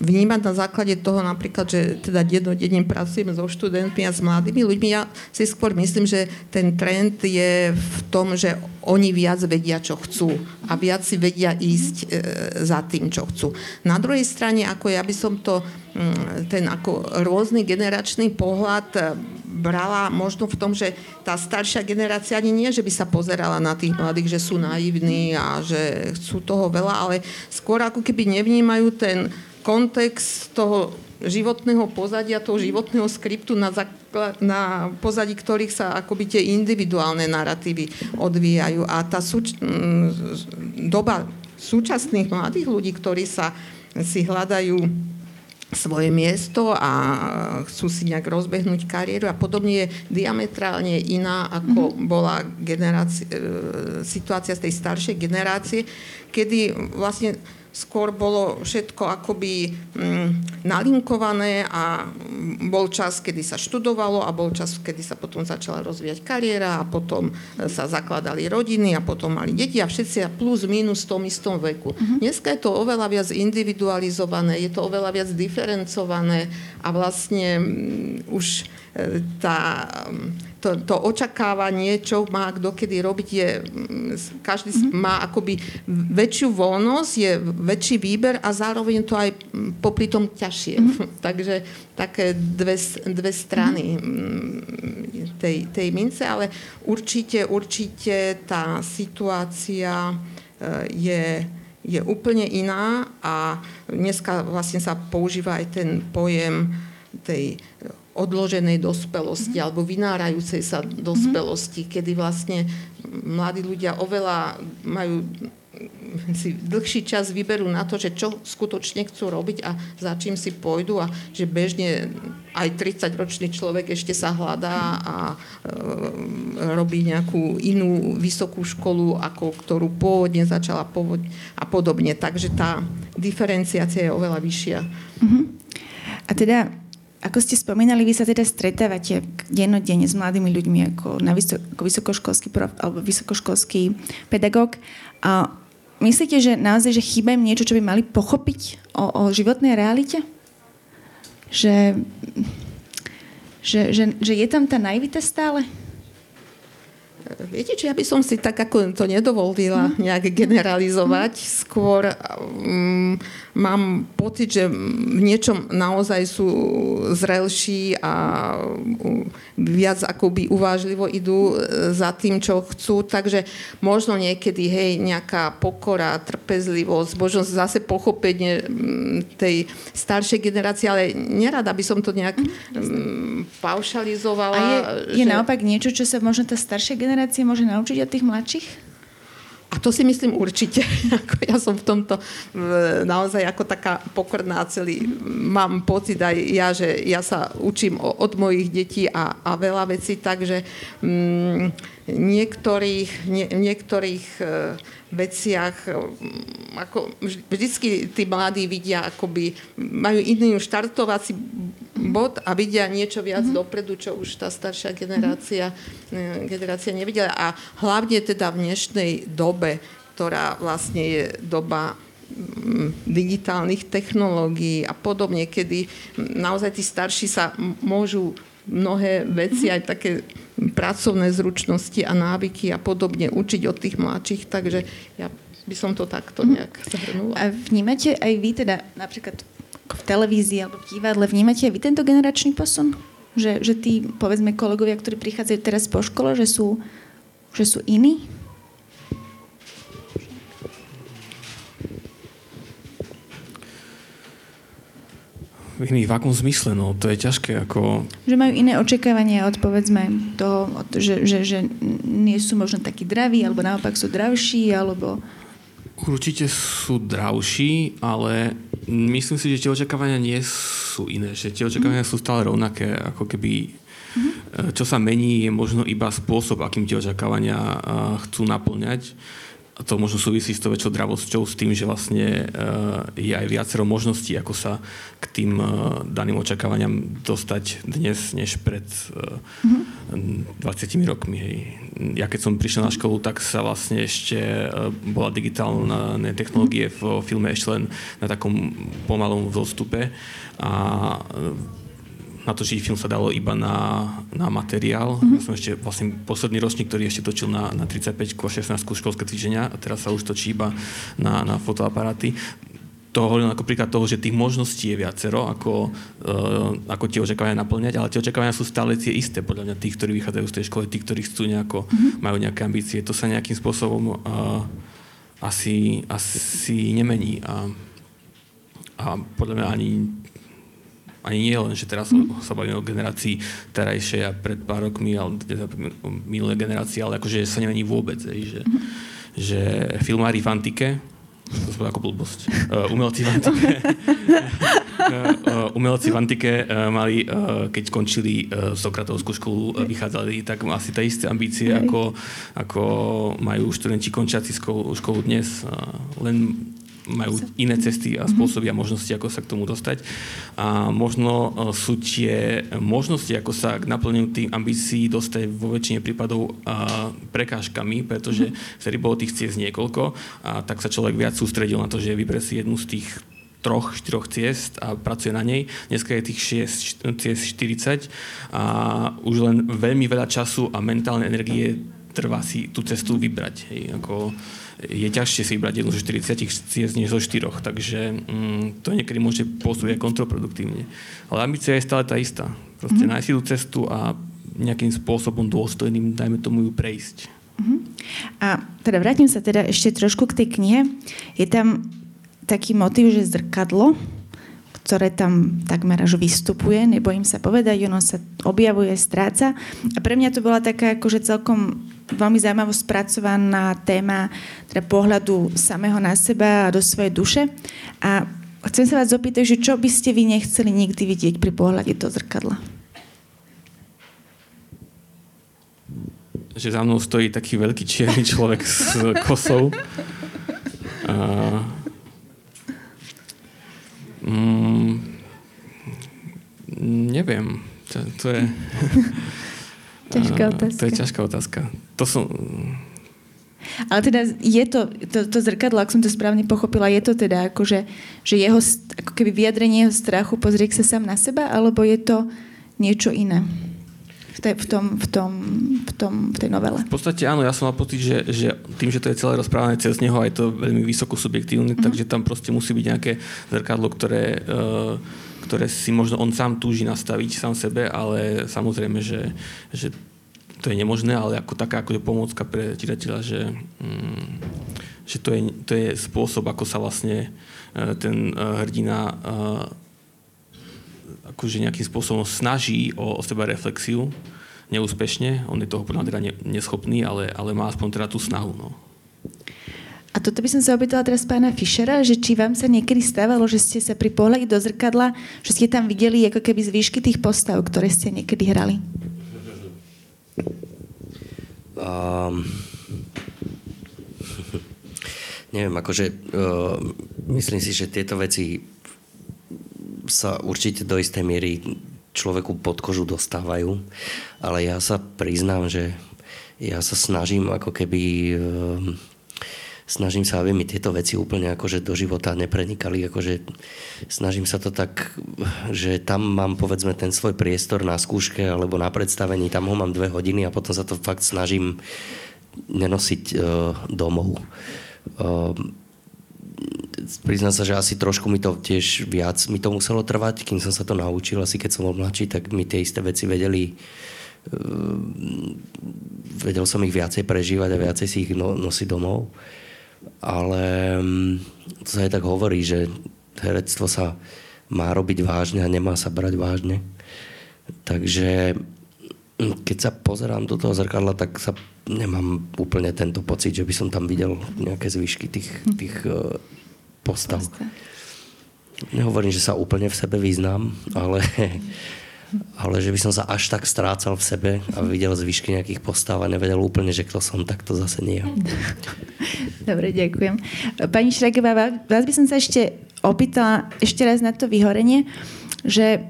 vnímať na základe toho napríklad, že teda dennodenne pracujem so študentmi a s mladými ľuďmi, ja si skôr myslím, že ten trend je v tom, že oni viac vedia, čo chcú a viac si vedia ísť e, za tým, čo chcú. Na druhej strane, ako ja by som to, mm, ten ako rôzny generačný pohľad brala možno v tom, že tá staršia generácia ani nie, že by sa pozerala na tých mladých, že sú naivní a že chcú toho veľa, ale skôr ako keby nevnímajú ten kontext toho životného pozadia, toho životného skriptu, na, zakl- na pozadí ktorých sa akoby tie individuálne narratívy odvíjajú. A tá súč- doba súčasných mladých ľudí, ktorí sa si hľadajú svoje miesto a chcú si nejak rozbehnúť kariéru a podobne je diametrálne iná, ako mm-hmm. bola generácia, e, situácia z tej staršej generácie, kedy vlastne skôr bolo všetko akoby mm, nalinkované a bol čas, kedy sa študovalo a bol čas, kedy sa potom začala rozvíjať kariéra a potom e, sa zakladali rodiny a potom mali deti a všetci plus minus v tom istom veku. Uh-huh. Dneska je to oveľa viac individualizované, je to oveľa viac diferencované a vlastne um, už e, tá, to, to očakávanie, čo má kto kedy robiť, je, mm, každý mm-hmm. má akoby väčšiu voľnosť, je väčší výber a zároveň to aj mm, popri tom ťažšie. Mm-hmm. Takže také dve, dve strany mm-hmm. tej, tej mince, ale určite, určite tá situácia e, je, je úplne iná a dneska vlastne sa používa aj ten pojem tej odloženej dospelosti mm-hmm. alebo vynárajúcej sa dospelosti, mm-hmm. kedy vlastne mladí ľudia oveľa majú si dlhší čas vyberú na to, že čo skutočne chcú robiť a za čím si pôjdu a že bežne aj 30-ročný človek ešte sa hľadá a e, robí nejakú inú vysokú školu, ako ktorú pôvodne začala pôvod, a podobne. Takže tá diferenciácia je oveľa vyššia. Uh-huh. A teda ako ste spomínali, vy sa teda stretávate dennodenne s mladými ľuďmi ako, na vysoko, ako vysokoškolský prof, alebo vysokoškolský pedagóg. A myslíte, že naozaj, že chýba im niečo, čo by mali pochopiť o, o životnej realite? Že, že, že, že je tam tá naivita stále? Viete, čo ja by som si tak ako to nedovolila mhm. nejak generalizovať. Skôr um, mám pocit, že v niečom naozaj sú zrelší a um, viac akoby uvážlivo idú e, za tým, čo chcú. Takže možno niekedy, hej, nejaká pokora, trpezlivosť, možno zase pochopenie tej staršej generácie, ale nerada by som to nejak um, paušalizovala. A je, je že... naopak niečo, čo sa možno tá staršia generácia generácie môže naučiť od tých mladších? A to si myslím určite. ja som v tomto naozaj ako taká pokorná celý. Mám pocit aj ja, že ja sa učím od mojich detí a, a veľa vecí, takže mm, niektorých, nie, niektorých e, veciach ako vždycky tí mladí vidia, akoby majú iný štartovací bod a vidia niečo viac mm-hmm. dopredu, čo už tá staršia generácia, mm-hmm. generácia nevidela. A hlavne teda v dnešnej dobe, ktorá vlastne je doba mm, digitálnych technológií a podobne, kedy naozaj tí starší sa môžu mnohé veci, aj také pracovné zručnosti a návyky a podobne učiť od tých mladších, takže ja by som to takto mhm. nejak zahrnula. A vnímate aj vy teda napríklad v televízii alebo v divadle, vnímate aj vy tento generačný posun? Že, že tí, povedzme, kolegovia, ktorí prichádzajú teraz po škole, že sú, že sú iní? Iný v akom zmysle? No, to je ťažké. Ako... Že majú iné očakávania od, povedzme, toho, že, že, že nie sú možno takí draví, alebo naopak sú dravší, alebo... Určite sú dravší, ale myslím si, že tie očakávania nie sú iné. Že tie očakávania mm. sú stále rovnaké, ako keby mm. čo sa mení je možno iba spôsob, akým tie očakávania chcú naplňať to možno súvisí s tou väčšou dravosťou, s tým, že vlastne uh, je aj viacero možností, ako sa k tým uh, daným očakávaniam dostať dnes, než pred uh, mm-hmm. 20 rokmi. Hej. Ja keď som prišiel na školu, tak sa vlastne ešte bola digitálna technológie v filme ešte len na takom pomalom vzostupe a natočiť film sa dalo iba na, na materiál. Mm-hmm. Ja som ešte vlastne posledný ročník, ktorý ešte točil na, na 35 a 16 školské cvičenia a teraz sa už točí iba na, na fotoaparáty. To hovorím ako príklad toho, že tých možností je viacero, ako, uh, ako tie očakávania naplňať, ale tie očakávania sú stále tie isté, podľa mňa tých, ktorí vychádzajú z tej školy, tí, ktorí chcú nejako, mm-hmm. majú nejaké ambície. To sa nejakým spôsobom uh, asi, asi nemení. A, a podľa mňa ani ani nie len, že teraz mm. sa bavíme o generácii terajšej a pred pár rokmi, ale minulé generácie, ale akože sa nemení vôbec, že, mm. že filmári v antike, to som ako blbosť, uh, umelci v antike, uh, umelci v antike uh, mali, uh, keď končili uh, Sokratovskú školu, uh, vychádzali tak asi tie isté ambície, ako, ako majú študenti končiaci školu, školu dnes. Uh, len majú iné cesty a spôsoby a možnosti, ako sa k tomu dostať. A možno e, sú tie možnosti, ako sa k naplneniu tých ambícií dostať vo väčšine prípadov prekážkami, pretože vtedy bolo tých ciest niekoľko a tak sa človek viac sústredil na to, že vyberie si jednu z tých troch, štyroch ciest a pracuje na nej. Dneska je tých 6 ciest 40 a už len veľmi veľa času a mentálnej energie trvá si tú cestu vybrať. Hej. Ako, je ťažšie si vybrať jednu zo 40 ciest než zo 4, takže mm, to niekedy môže pôsobiť kontraproduktívne. Ale ambícia je stále tá istá. Proste mm-hmm. nájsť si tú cestu a nejakým spôsobom dôstojným, dajme tomu ju prejsť. Uh-huh. A teda vrátim sa teda ešte trošku k tej knihe. Je tam taký motiv, že zrkadlo, ktoré tam takmer až vystupuje, nebojím sa povedať, ono sa objavuje, stráca. A pre mňa to bola taká akože celkom veľmi zaujímavo spracovaná téma teda pohľadu samého na seba a do svojej duše. A chcem sa vás opýtať, že čo by ste vy nechceli nikdy vidieť pri pohľade do zrkadla? Že za mnou stojí taký veľký čierny človek s kosou. A Mm, neviem. To, to je... ťažká otázka. To je ťažká otázka. To som... Ale teda je to, to, to zrkadlo, ak som to správne pochopila, je to teda ako, že, že jeho, ako keby vyjadrenie jeho strachu pozrieť sa sám na seba, alebo je to niečo iné? Tej, v, tom, v, tom, v, tom, v tej novele. V podstate áno, ja som mal pocit, že, že tým, že to je celé rozprávané cez neho, aj to veľmi vysoko subjektívne, mm-hmm. takže tam proste musí byť nejaké zrkadlo, ktoré, uh, ktoré si možno on sám túži nastaviť sám sebe, ale samozrejme, že, že to je nemožné, ale ako taká ako je pomôcka pre čitateľa, že, mm, že to, je, to je spôsob, ako sa vlastne uh, ten uh, hrdina uh, akože nejakým spôsobom snaží o, o seba reflexiu, neúspešne, on je toho podľa teda neschopný, ale, ale má aspoň teda tú snahu. No. A toto by som sa opýtala teraz pána Fischera, že či vám sa niekedy stávalo, že ste sa pri pohľade do zrkadla, že ste tam videli ako keby zvýšky tých postav, ktoré ste niekedy hrali? Um, neviem, akože uh, myslím si, že tieto veci sa určite do istej miery človeku pod kožu dostávajú, ale ja sa priznám, že ja sa snažím ako keby ehm, snažím sa, aby mi tieto veci úplne akože do života neprenikali, akože snažím sa to tak, že tam mám povedzme ten svoj priestor na skúške alebo na predstavení, tam ho mám dve hodiny a potom sa to fakt snažím nenosiť uh, domov. Uh, priznám sa, že asi trošku mi to tiež viac mi to muselo trvať, kým som sa to naučil. Asi keď som bol mladší, tak mi tie isté veci vedeli uh, vedel som ich viacej prežívať a viacej si ich no, nosiť domov. Ale um, to sa aj tak hovorí, že herectvo sa má robiť vážne a nemá sa brať vážne. Takže keď sa pozerám do toho zrkadla, tak sa nemám úplne tento pocit, že by som tam videl nejaké zvyšky tých, tých postav. Nehovorím, že sa úplne v sebe význam, ale, ale že by som sa až tak strácal v sebe a videl zvyšky nejakých postav a nevedel úplne, že kto som, tak to zase nie. Dobre, ďakujem. Pani Šragová, vás by som sa ešte opýtala ešte raz na to vyhorenie, že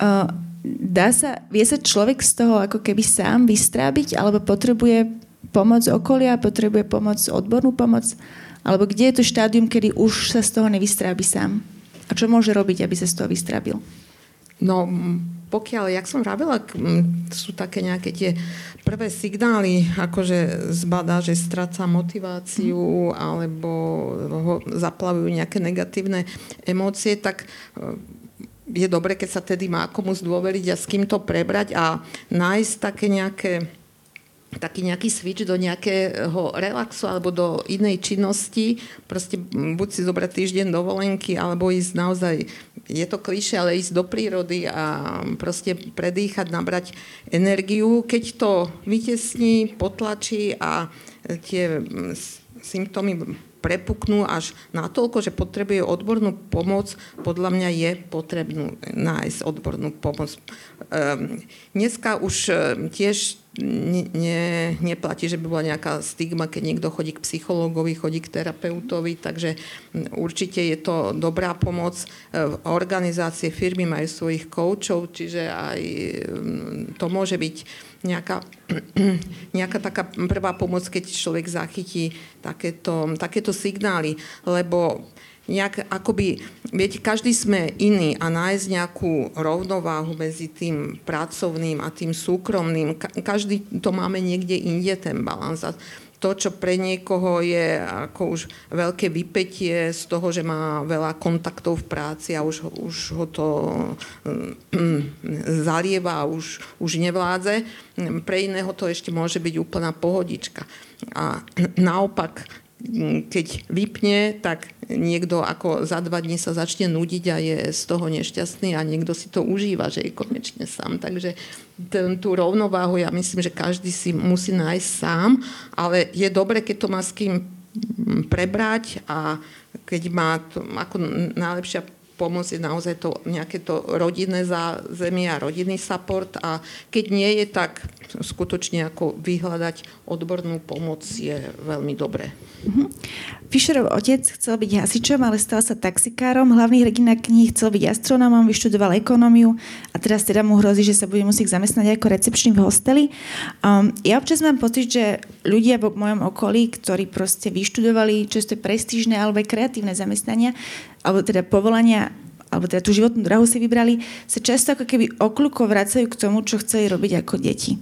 uh, dá sa, vie sa človek z toho ako keby sám vystrábiť, alebo potrebuje pomoc okolia, potrebuje pomoc, odbornú pomoc? Alebo kde je to štádium, kedy už sa z toho nevystrábi sám? A čo môže robiť, aby sa z toho vystrábil? No, pokiaľ, jak som vravila, sú také nejaké tie prvé signály, akože zbadá, že stráca motiváciu alebo ho zaplavujú nejaké negatívne emócie, tak e, je dobre, keď sa tedy má komu zdôveriť a s kým to prebrať a nájsť také nejaké taký nejaký switch do nejakého relaxu alebo do inej činnosti, proste buď si zobrať týždeň dovolenky, alebo ísť naozaj, je to kliše, ale ísť do prírody a proste predýchať, nabrať energiu. Keď to vytesní, potlačí a tie symptómy prepuknú až natoľko, že potrebuje odbornú pomoc, podľa mňa je potrebnú nájsť odbornú pomoc. Um, dneska už um, tiež ne, ne, neplatí, že by bola nejaká stigma, keď niekto chodí k psychológovi, chodí k terapeutovi, takže určite je to dobrá pomoc. E, organizácie, firmy majú svojich koučov, čiže aj to môže byť nejaká, nejaká taká prvá pomoc, keď človek zachytí takéto, takéto signály, lebo nejak akoby, viete, každý sme iný a nájsť nejakú rovnováhu medzi tým pracovným a tým súkromným, každý to máme niekde inde, ten balans. To, čo pre niekoho je ako už veľké vypetie z toho, že má veľa kontaktov v práci a už, už ho to mm, zalieva a už, už nevládze, pre iného to ešte môže byť úplná pohodička. A naopak, keď vypne, tak niekto ako za dva dní sa začne nudiť a je z toho nešťastný a niekto si to užíva, že je konečne sám. Takže ten, tú rovnováhu ja myslím, že každý si musí nájsť sám, ale je dobre, keď to má s kým prebrať a keď má to, ako najlepšia pomoc je naozaj to nejaké to rodinné zázemie a rodinný support a keď nie je, tak skutočne ako vyhľadať odbornú pomoc je veľmi dobré. Mm-hmm. Fischerov otec chcel byť hasičom, ale stal sa taxikárom. Hlavný hrdina knihy chcel byť astronómom, vyštudoval ekonómiu a teraz teda mu hrozí, že sa bude musieť zamestnať ako recepčný v hosteli. Um, ja občas mám pocit, že ľudia v mojom okolí, ktorí proste vyštudovali často prestížne alebo kreatívne zamestnania, alebo teda povolania alebo teda tú životnú drahu si vybrali, sa často ako keby okľuko vracajú k tomu, čo chceli robiť ako deti.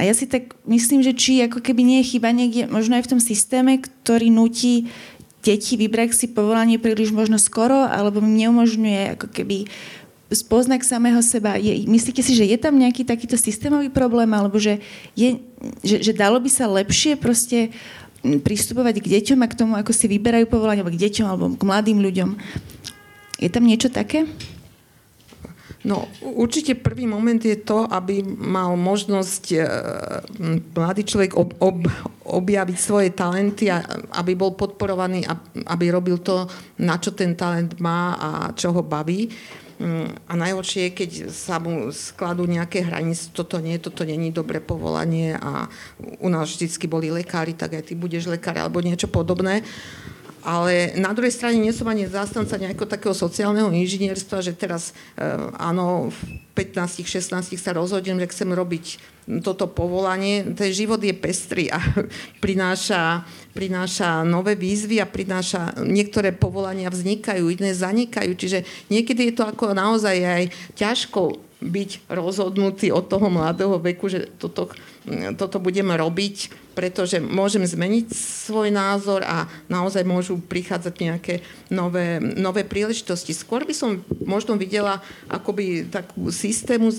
A ja si tak myslím, že či ako keby nie je chyba niekde, možno aj v tom systéme, ktorý nutí deti vybrať si povolanie príliš možno skoro, alebo im neumožňuje ako keby spoznak samého seba. Je, myslíte si, že je tam nejaký takýto systémový problém, alebo že, je, že, že dalo by sa lepšie proste pristupovať k deťom a k tomu, ako si vyberajú povolanie, alebo k deťom, alebo k mladým ľuďom. Je tam niečo také? No, určite prvý moment je to, aby mal možnosť e, mladý človek ob, ob, objaviť svoje talenty a aby bol podporovaný, aby robil to, na čo ten talent má a čo ho baví. Mm, a najhoršie je, keď sa mu skladú nejaké hranice, toto nie, toto není dobré povolanie a u nás vždycky boli lekári, tak aj ty budeš lekár alebo niečo podobné. Ale na druhej strane nie som ani zástanca nejakého takého sociálneho inžinierstva, že teraz e, áno, v 15-16 sa rozhodnem, že chcem robiť toto povolanie. Ten život je pestrý a prináša, prináša nové výzvy a prináša, niektoré povolania vznikajú, iné zanikajú. Čiže niekedy je to ako naozaj aj ťažko byť rozhodnutý od toho mladého veku, že toto, toto budem robiť pretože môžem zmeniť svoj názor a naozaj môžu prichádzať nejaké nové, nové príležitosti. Skôr by som možno videla akoby takú systému,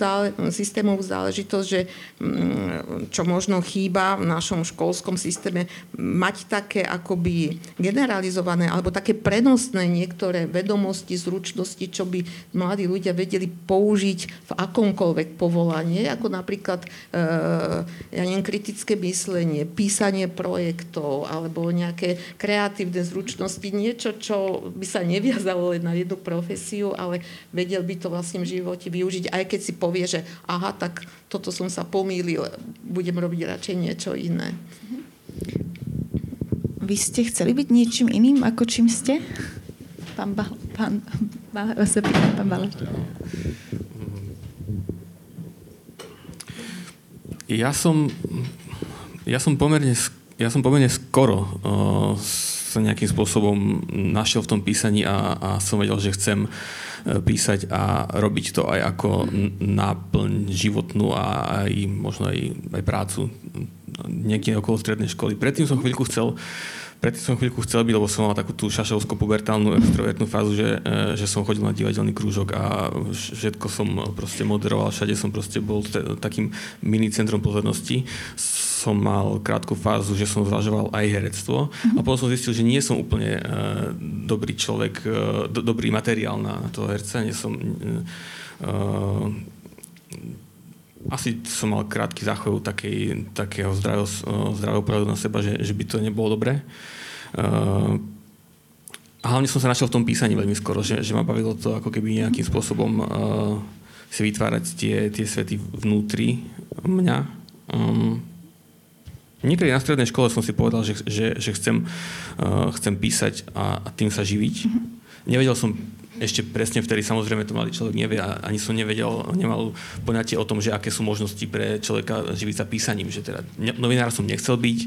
systémovú záležitosť, že mm, čo možno chýba v našom školskom systéme, mať také akoby generalizované alebo také prenosné niektoré vedomosti, zručnosti, čo by mladí ľudia vedeli použiť v akomkoľvek povolanie, ako napríklad e, ja neviem, kritické myslenie, písanie projektov alebo nejaké kreatívne zručnosti, niečo, čo by sa neviazalo len na jednu profesiu, ale vedel by to vlastne v živote využiť, aj keď si povie, že aha, tak toto som sa pomýlil, budem robiť radšej niečo iné. Vy ste chceli byť niečím iným, ako čím ste? Pán Bal, pán, pán, pán, pán Bal. Ja som ja som pomerne, ja som pomerne skoro uh, sa nejakým spôsobom našiel v tom písaní a, a som vedel, že chcem písať a robiť to aj ako náplň životnú a aj možno aj, aj prácu niekde okolo strednej školy. Predtým som chvíľku chcel Predtým som chvíľku chcel byť, lebo som mal takú tú šašovsko-pubertálnu extrovertnú fázu, že, že som chodil na divadelný krúžok a všetko som proste moderoval, všade som proste bol takým mini centrom pozornosti som mal krátku fázu, že som zvažoval aj herectvo mm-hmm. a potom som zistil, že nie som úplne uh, dobrý človek, uh, do, dobrý materiál na, toho herca, nie som uh, asi som mal krátky záchov takej, takého zdravého, zdravého pohľadu na seba, že, že by to nebolo dobré. Uh, a hlavne som sa našiel v tom písaní veľmi skoro, že, že ma bavilo to ako keby nejakým spôsobom uh, si vytvárať tie, tie svety vnútri mňa. Um, Niekedy na strednej škole som si povedal, že, že, že chcem, uh, chcem písať a, a tým sa živiť. Mm-hmm. Nevedel som ešte presne vtedy, samozrejme to mladý človek nevie a ani som nevedel, nemal poňatie o tom, že aké sú možnosti pre človeka živiť sa písaním. Že teda novinár som nechcel byť,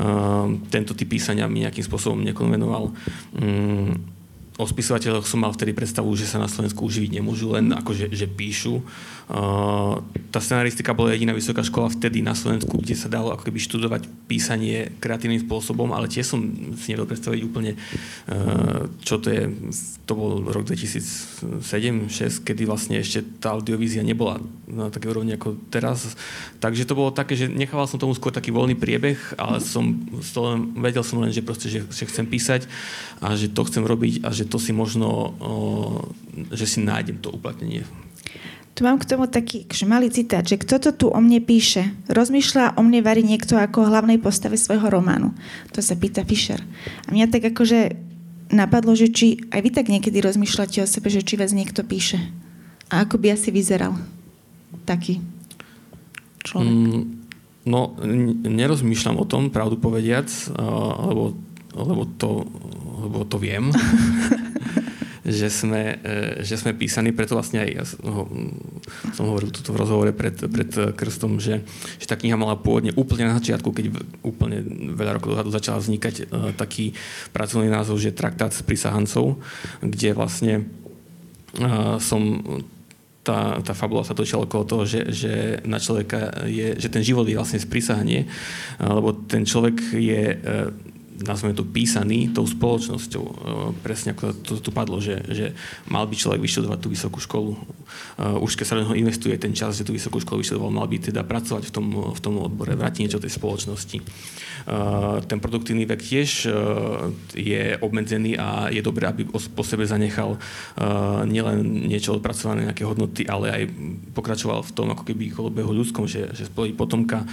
uh, tento typ písania mi nejakým spôsobom nekonvenoval. Um, o spisovateľoch som mal vtedy predstavu, že sa na Slovensku uživiť nemôžu, len ako že, že píšu. Tá scenaristika bola jediná vysoká škola vtedy na Slovensku, kde sa dalo ako keby študovať písanie kreatívnym spôsobom, ale tiež som si nevedel predstaviť úplne, uh, čo to je. To bol rok 2007-2006, kedy vlastne ešte tá audiovízia nebola na také úrovni ako teraz. Takže to bolo také, že nechával som tomu skôr taký voľný priebeh, ale som, vedel som len, že proste, že, že chcem písať a že to chcem robiť a že to si možno, že si nájdem to uplatnenie. Tu mám k tomu taký malý citát, že kto to tu o mne píše? Rozmýšľa o mne varí niekto ako o hlavnej postave svojho románu. To sa pýta Fischer. A mňa tak akože napadlo, že či aj vy tak niekedy rozmýšľate o sebe, že či vás niekto píše. A ako by asi vyzeral taký človek? Mm, no, nerozmýšľam o tom, pravdu povediac, lebo, lebo to lebo to viem, že, sme, e, že sme písaní, preto vlastne aj ja som hovoril toto v rozhovore pred, pred Krstom, že, že tá kniha mala pôvodne úplne na začiatku, keď úplne veľa rokov dozadu začal vznikať uh, taký pracovný názov, že traktát s prísahancov, kde vlastne uh, som tá, tá fabula sa točila okolo toho, že, že na človeka je, že ten život je vlastne sprísahanie, lebo ten človek je nazveme to písaný tou spoločnosťou. E, presne ako to tu padlo, že, že mal by človek vyštudovať tú vysokú školu. E, už keď sa do investuje ten čas, že tú vysokú školu vyštudoval, mal by teda pracovať v tom, v tom odbore, vrátiť niečo tej spoločnosti. E, ten produktívny vek tiež je obmedzený a je dobré, aby po sebe zanechal nielen niečo odpracované, nejaké hodnoty, ale aj pokračoval v tom ako keby kolobehu ľudskom, že, že spoločí potomka,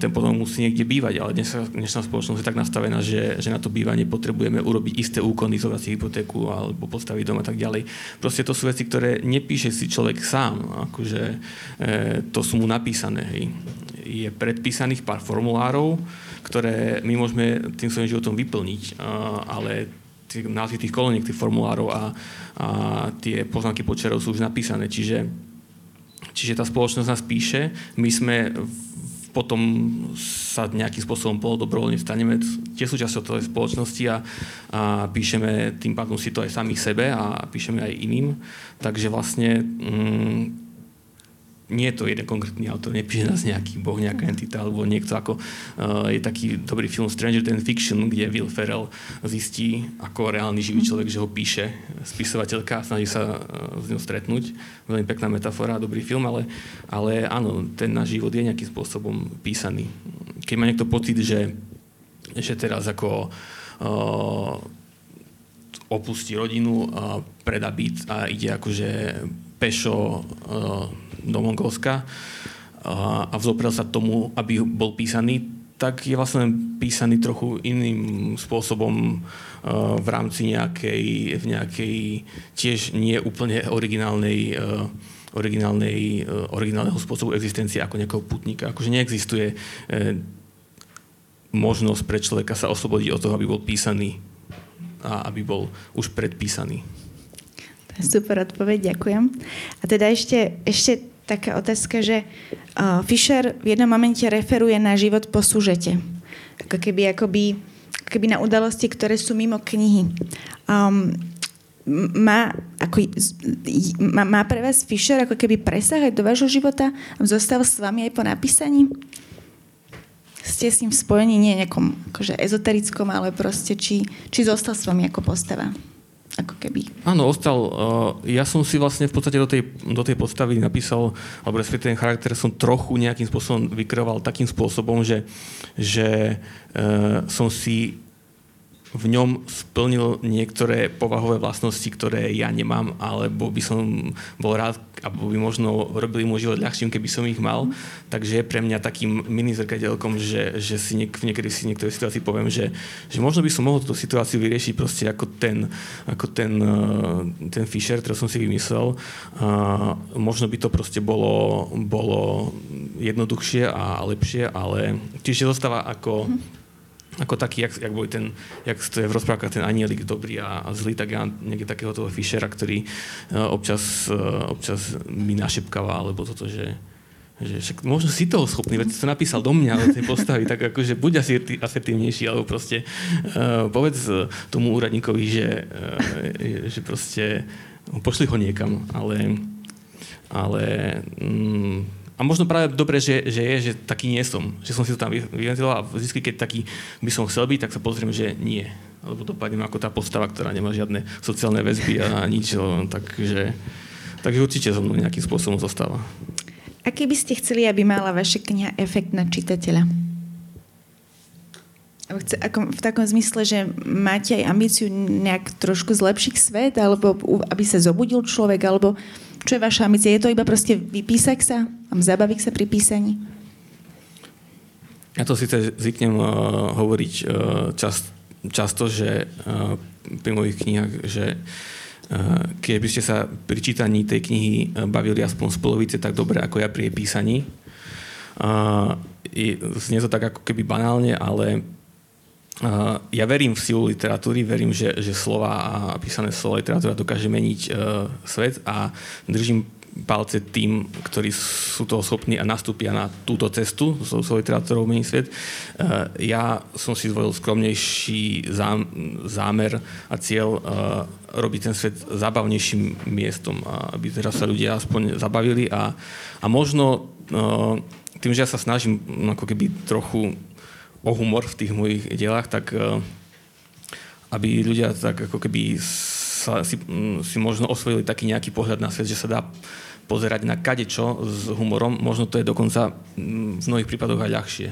ten potom musí niekde bývať, ale dnes, dnešná spoločnosť je tak nastavená, znamená, že, že na to bývanie potrebujeme urobiť isté úkony, zobrať si hypotéku alebo postaviť dom a tak ďalej. Proste to sú veci, ktoré nepíše si človek sám. Akože, e, to sú mu napísané. Hej. Je predpísaných pár formulárov, ktoré my môžeme tým svojím životom vyplniť, a, ale tí, názvy tých koloniek, tých formulárov a, a tie poznámky počerov sú už napísané. Čiže, čiže tá spoločnosť nás píše, my sme v potom sa nejakým spôsobom polodobrovoľne staneme tie súčasťou tej spoločnosti a, a píšeme tým pádom si to aj sami sebe a píšeme aj iným. Takže vlastne mm, nie je to jeden konkrétny autor, nepíše nás nejaký boh, nejaká entita, alebo niekto ako uh, je taký dobrý film Stranger Than Fiction, kde Will Ferrell zistí, ako reálny živý človek, že ho píše spisovateľka a snaží sa uh, s ňou stretnúť. Veľmi pekná metafora, dobrý film, ale, ale áno, ten náš život je nejakým spôsobom písaný. Keď má niekto pocit, že, že teraz ako uh, opustí rodinu, uh, predá byt a ide akože pešo uh, do Mongolska a, vzoprel sa tomu, aby bol písaný, tak je vlastne písaný trochu iným spôsobom uh, v rámci nejakej, v nejakej tiež nie úplne originálnej, uh, originálnej, originálneho spôsobu existencie ako nejakého putníka. Akože neexistuje možnosť pre človeka sa oslobodiť od toho, aby bol písaný a aby bol už predpísaný. Super odpoveď, ďakujem. A teda ešte, ešte taká otázka, že uh, Fischer v jednom momente referuje na život po súžete. Ako keby, akoby, ako keby na udalosti, ktoré sú mimo knihy. Um, má, ako, má, má pre vás Fischer ako keby presah do vášho života? Zostal s vami aj po napísaní? Ste s ním spojení nie nejakom akože ezoterickom, ale proste či, či zostal s vami ako postava? Ako keby. Áno, ostal. Eh, ja som si vlastne v podstate do tej, do tej postavy napísal, alebo respektíve ten charakter som trochu nejakým spôsobom vykroval takým spôsobom, že, že uh, som si v ňom splnil niektoré povahové vlastnosti, ktoré ja nemám, alebo by som bol rád, alebo by možno robili môj život ľahším, keby som ich mal. Takže je pre mňa takým mini zrkateľkom, že, že si niek- niekedy si niektoré situácii poviem, že, že možno by som mohol túto situáciu vyriešiť proste ako ten, ako ten, uh, ten Fisher, ktorý som si vymyslel. Uh, možno by to proste bolo, bolo jednoduchšie a lepšie, ale čiže zostáva ako ako taký, jak, jak, boli ten, jak to je v rozprávkach ten anielik dobrý a, a zlý, tak ja niekde takého toho Fischera, ktorý uh, občas, uh, občas mi našepkáva, alebo toto, že, že však možno si toho schopný, veď to napísal do mňa, do tej postavy, tak akože buď asi asertívnejší, alebo proste uh, povedz tomu úradníkovi, že, uh, že proste pošli ho niekam, ale, ale um, a možno práve dobre, že, že je, že taký nie som, že som si to tam vyventiloval a vždy, keď taký by som chcel byť, tak sa pozriem, že nie. Alebo dopadnem ako tá postava, ktorá nemá žiadne sociálne väzby a nič, takže, takže určite so mnou nejakým spôsobom zostáva. Aký by ste chceli, aby mala vaša kniha efekt na čitateľa? v takom zmysle, že máte aj ambíciu nejak trošku zlepšiť svet, alebo aby sa zobudil človek, alebo čo je vaša ambícia? Je to iba proste vypísať sa a zabaviť sa pri písaní? Ja to síce zvyknem uh, hovoriť uh, čas, často, že uh, pri mojich knihách, že uh, keby ste sa pri čítaní tej knihy bavili aspoň z polovice tak dobre ako ja pri jej písaní. Znie to tak ako keby banálne, ale ja verím v silu literatúry, verím, že, že slova a písané slovo literatúra dokáže meniť svet a držím palce tým, ktorí sú toho schopní a nastúpia na túto cestu so svojou literatúrou mení svet. Ja som si zvolil skromnejší zámer a cieľ robiť ten svet zabavnejším miestom, aby teraz sa ľudia aspoň zabavili a, a možno no, tým, že ja sa snažím ako keby trochu o humor v tých mojich dielách, tak e, aby ľudia tak ako keby sa, si, si možno osvojili taký nejaký pohľad na svet, že sa dá pozerať na kadečo s humorom, možno to je dokonca v mnohých prípadoch aj ľahšie.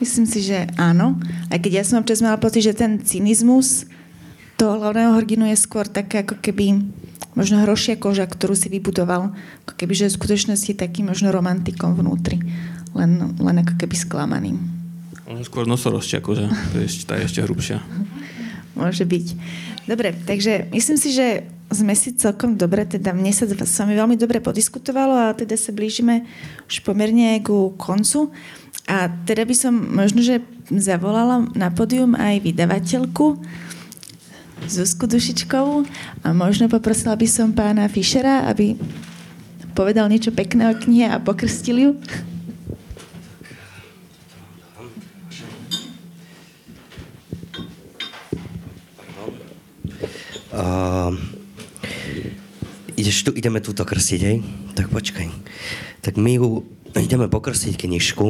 Myslím si, že áno. Aj keď ja som občas mala pocit, že ten cynizmus toho hlavného hrdinu je skôr také ako keby možno hrošia koža, ktorú si vybudoval. Ako keby, že v skutočnosti taký možno romantikom vnútri. Len, len ako keby sklamaným. Skôr nosorožšia koža. To je tá je ešte hrubšia. Môže byť. Dobre, takže myslím si, že sme si celkom dobre, teda mne sa s vami veľmi dobre podiskutovalo a teda sa blížime už pomerne ku koncu. A teda by som možno, že zavolala na pódium aj vydavateľku Zuzku Dušičkovú a možno poprosila by som pána Fischera, aby povedal niečo pekné o knihe a pokrstil ju. Tu, ideme túto krstiť, hej? Tak počkaj. Tak my ju ideme pokrstiť knižku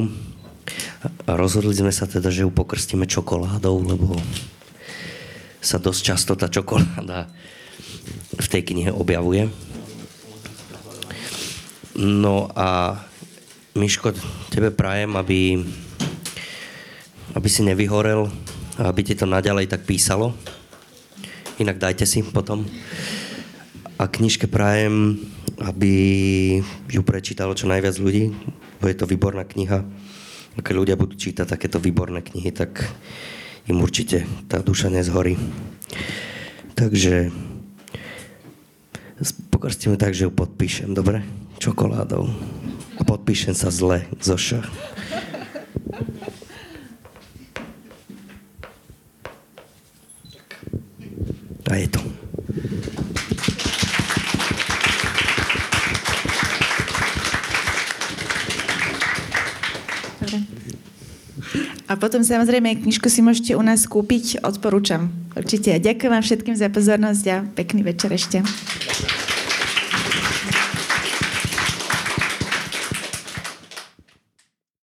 a rozhodli sme sa teda, že ju pokrstíme čokoládou, lebo sa dosť často tá čokoláda v tej knihe objavuje. No a Miško, tebe prajem, aby, aby si nevyhorel a aby ti to naďalej tak písalo. Inak dajte si potom. A knižke prajem, aby ju prečítalo čo najviac ľudí, bo je to výborná kniha a keď ľudia budú čítať takéto výborné knihy, tak im určite tá duša nezhorí. Takže pokrstíme tak, že ju podpíšem, dobre? Čokoládou. A podpíšem sa zle, Zoša. A je to. A potom samozrejme knižku si môžete u nás kúpiť, odporúčam. Určite. Ďakujem vám všetkým za pozornosť a pekný večer ešte.